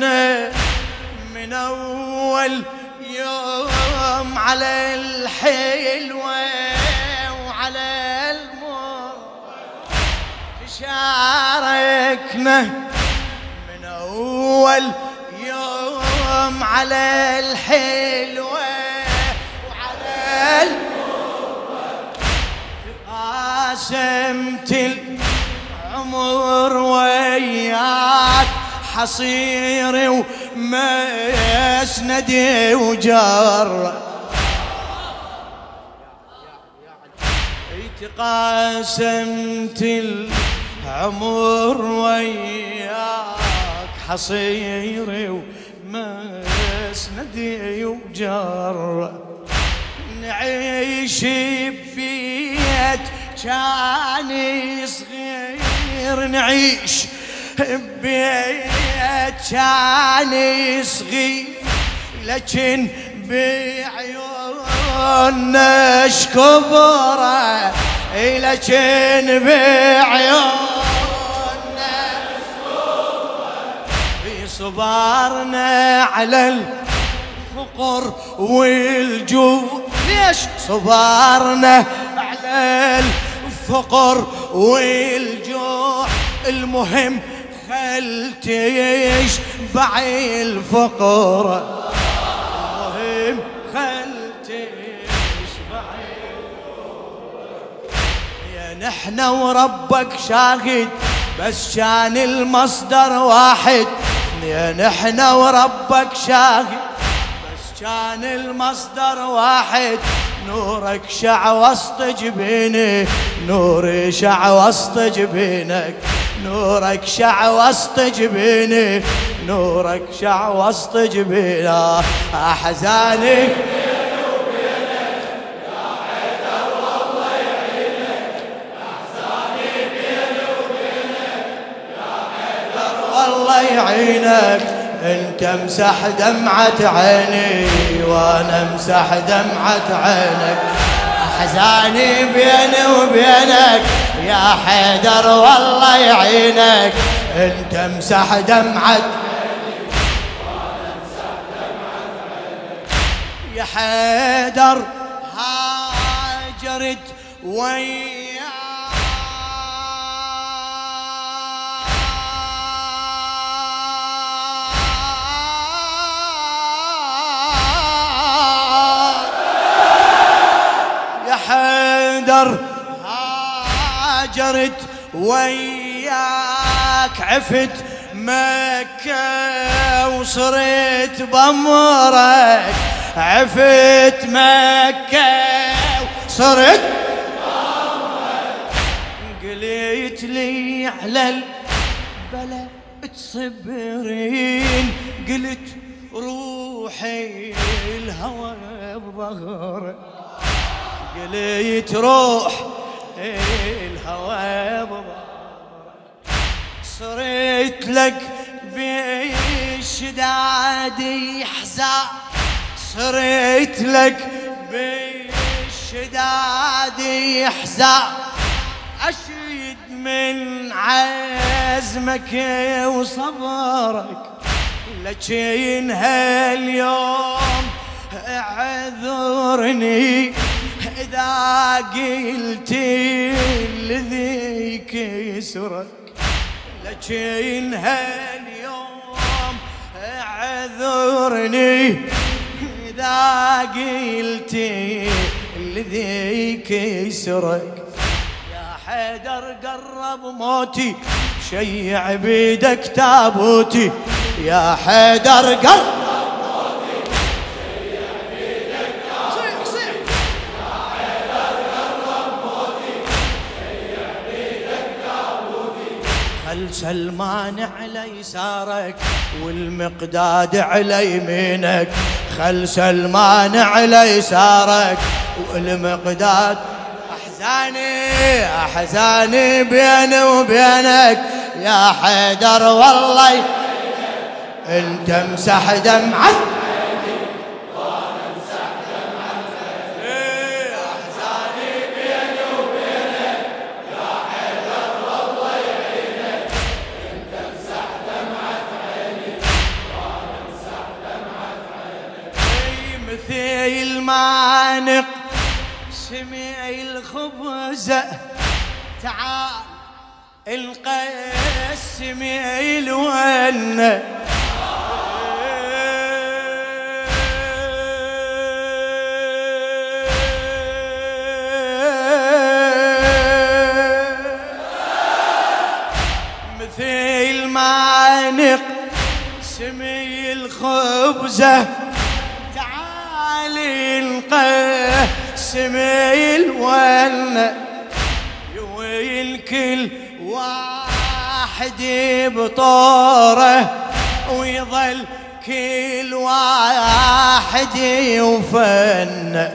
تشاركنا من أول يوم على الحلوة وعلى المر تشاركنا من أول يوم على الحلوة وعلى المر قاسمت العمر وياك. حصيري ومسندي وجر تقاسمت العمر وياك حصيري ومسندي وجر نعيش ببيت كان صغير نعيش ببيت كان صغير لكن بعيوننا كبره لكن بعيوننا في صبارنا على الفقر والجوع. ليش؟ صبرنا على الفقر والجوع. المهم خل تشبع الفقر خل تشبع يا نحن وربك شاهد بس كان المصدر واحد. يا نحن وربك شاهد بس كان المصدر واحد. نورك شع وسط جبيني نوري شع وسط جبينك. نورك شع وسط جبيني نورك شع وسط جبينه. أحزاني. والله يعينك. انت مسح دمعة عيني وأنا مسح دمعة عينك. احزاني بيني وبينك يا حيدر والله يعينك. انت مسح دمعة يا حيدر هاجرت وياك حيدر هاجرت وياك عفت مكة وصرت بمرك عفت مكة وصرت قليت لي على البلا تصبرين قلت روحي الهوى بظهرك. قليت روح الهوى صرت لك بالشداد يحزن صرت لك بالشداد يحزن أشيد من عزمك وصبرك. لكن هاليوم أعذرني. إذا قلت لذيك يسرك لكن هاليوم أعذرني. إذا قلت لذيك يسرك يا حيدر قرب موتي شيع بيدك تابوتي. يا حيدر قرب خل سلمان على يسارك والمقداد على يمينك خل سلمان على يسارك والمقداد أحزاني أحزاني بيني وبينك. يا حيدر والله أنت امسح دمعة. مثيل ما نقسمي الخبزة تعال القسمي الونة. مثل ما نقسمي الخبزه القسمي الونه يوي الكل واحد بطوره ويظل كل واحد يوفن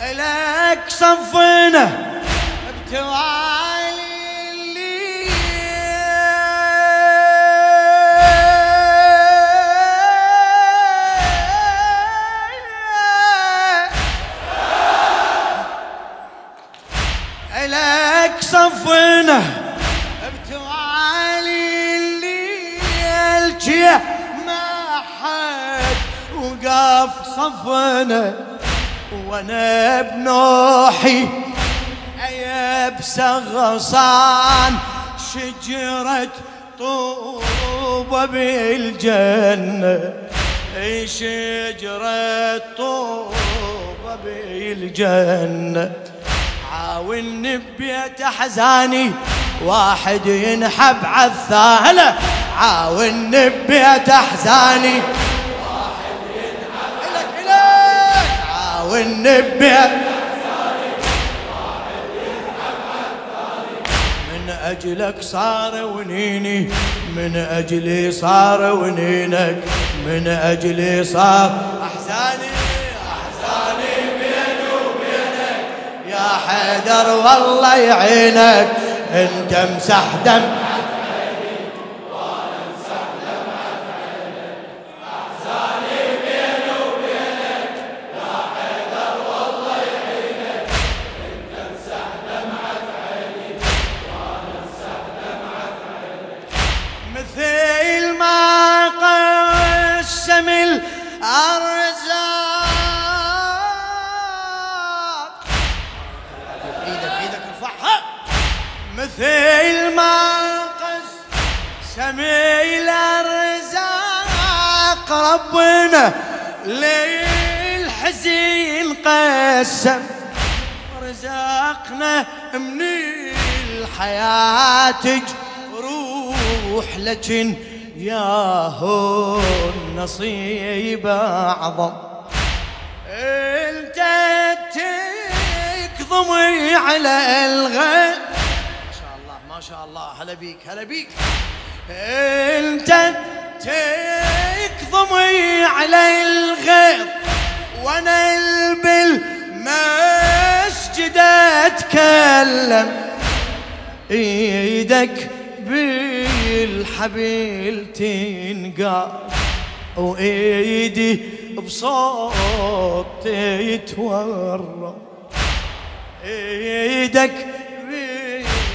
لك صفنا بتوالي لك صفنا بتوالي الليل جه ما حد وقف صفنا وأنا بنوحي يبس غصان شجرة طوبة بالجنة. شجرة طوبة بالجنة. عاوني ببيت احزاني واحد ينحب عالثانة عاوني ببيت احزاني واحد ينحب لك لك عاوني ببيت من أجلك صار ونيني من أجلي صار ونينك من أجلي صار أحزاني. يا حيدر والله يعينك انت امسح دم قسم رزقنا من الحياة روح لكن ياهو النصيب أعظم. أنت تكظمي على الغيب. ما شاء الله ما شاء الله. هلا بيك هلا بيك. أنت تكظمي على الغيب. وأنا بالمسجد أتكلم إيدك بالحبيل تنقال وإيدي بصوت تتورم إيدك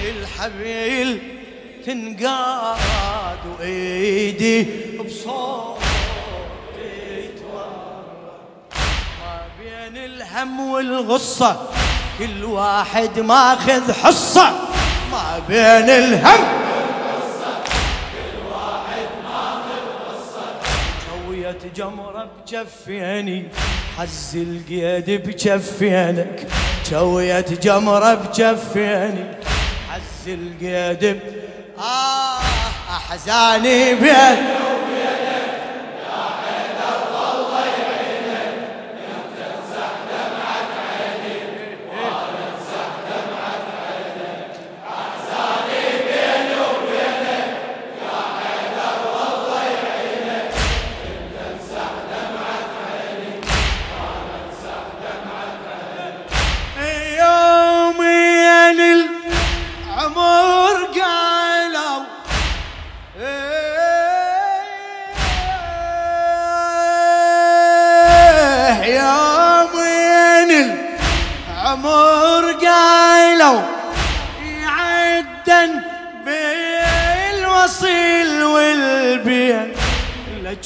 بالحبيل تنقاد وإيدي بصوت الهم والغصة كل واحد ماخذ حصة ما بين الهم شوية جمرة بجفيني حز القيد بجفينك شوية جمرة بجفيني حز القيد. آه أحزاني بين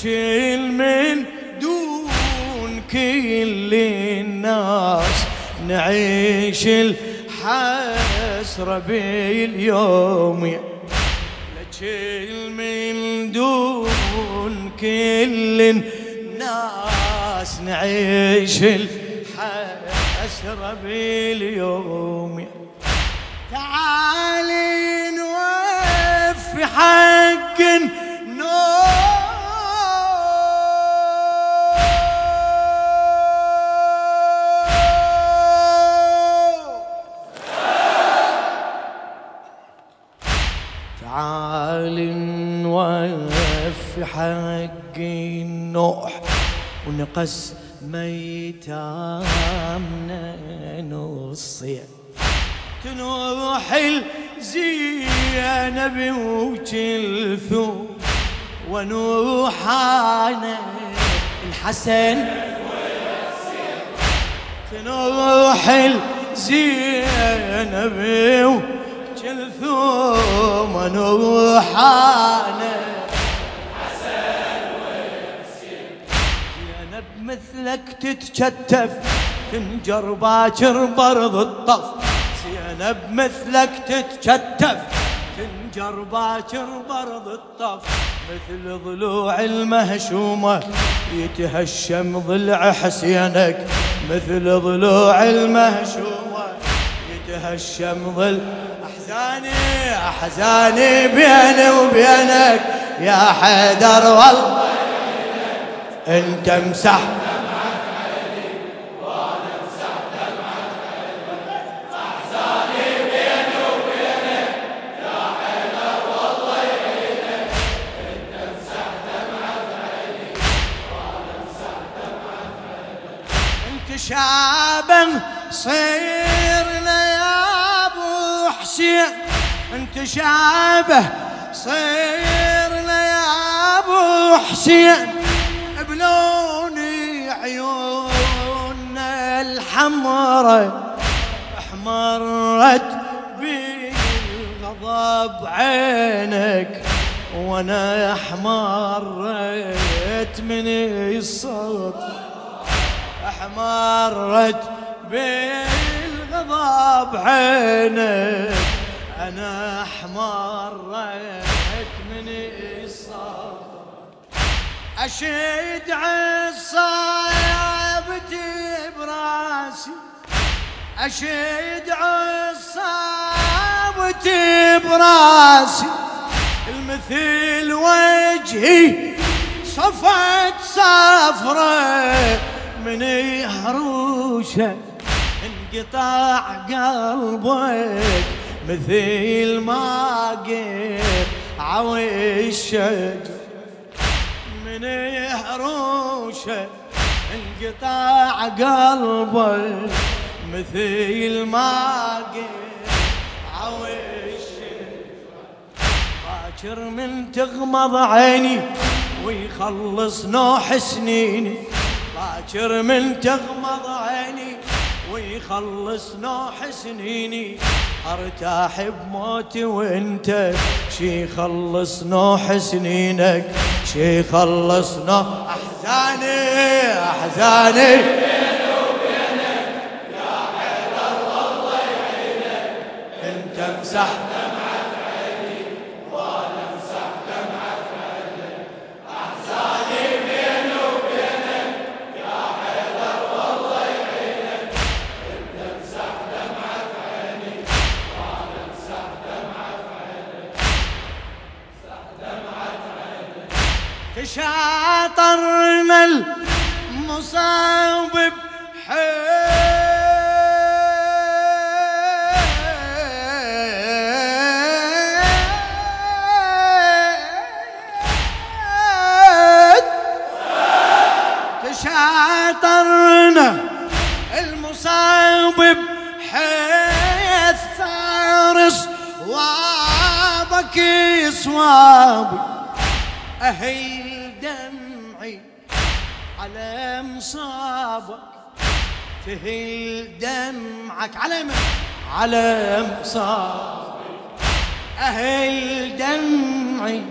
لكل من دون كل الناس. نعيش الحسرة باليوم. لكل من دون كل الناس. نعيش الحسرة باليوم. تعالي نوفي حق ونقص ميتامنا نصيع. تنوح الزينب وجلثو ونوحانا الحسن تنوح الزينب وجلثوم ونوحانا مثلك تتشتف تنجر باكر برض الطف. زينب مثلك تتشتف تنجر باكر برض الطف. مثل ضلوع المهشومة يتهشم ضلع حسينك. مثل ضلوع المهشومة يتهشم ضلع أحزاني أحزاني بيني وبينك. يا حيدر والله انت امسح شابا صيرنا يا ابو حسين. انت شابه صيرنا يا ابو حسين. بلون عيوننا الحمرة احمرت بالغضب عينك وأنا احمرت من الصوت. أحمرت بالغضب عينك. أنا أحمرت من الصوت أشد عصابتي براسي. أشد عصابتي براسي. المثل وجهي صفت صفره من هروشه انقطع قلبك مثل ما قير عوي الشجر من هروشه انقطع قلبك مثل ما قير عوي الشجر باكر من تغمض عيني ويخلص نوح سنيني. باكر من تغمض عيني ويخلص نوح سنيني. أرتاح بموتي وأنت شي خلص نوح سنينك؟ شي خلص نوح؟ أحزاني أحزاني. أنت مسحت شاطرنا المصاب بحيل تشاطرنا المصاب بحيث ثار صوابك صوابي أهيل مصابك. تهل دمعك على من على مصابك. أهل دمعي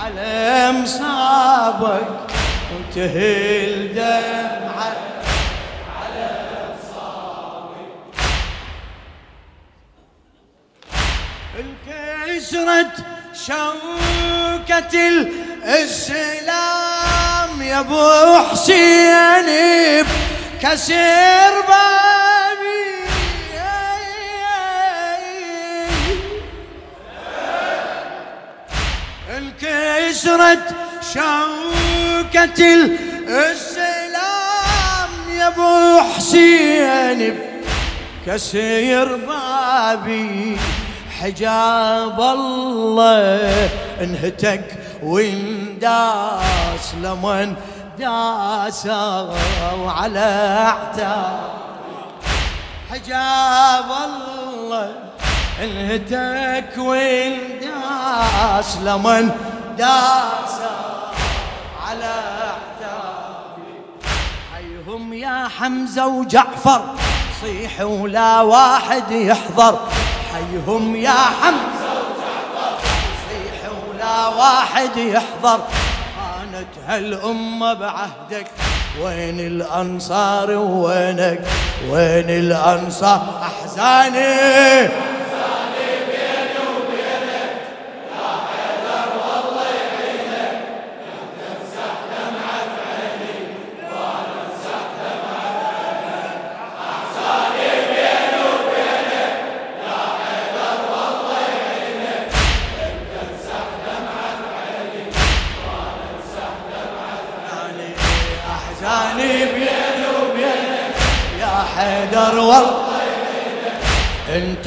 على مصابك. وتهل دمعك على مصابك. انكسرت شوكة الإسلام. يا ابو حسين كسر بابي. انكسرت شوكة السلام يا ابو حسين كسير بابي. حجاب الله انهتك وانداس لمن داسوا على اعتاب. حجاب الله انهتك وانداس لمن داس على اعتابي حيهم يا حمزة وجعفر صيح ولا واحد يحضر. حيهم يا حمزة واحد يحضر. كانت هالأمة بعهدك. وين الأنصار وينك وين الأنصار؟ أحزاني!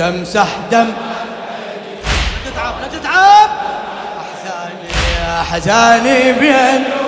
انت مسح دم. لا تتعب لا تتعب. أحزاني احزاني بيني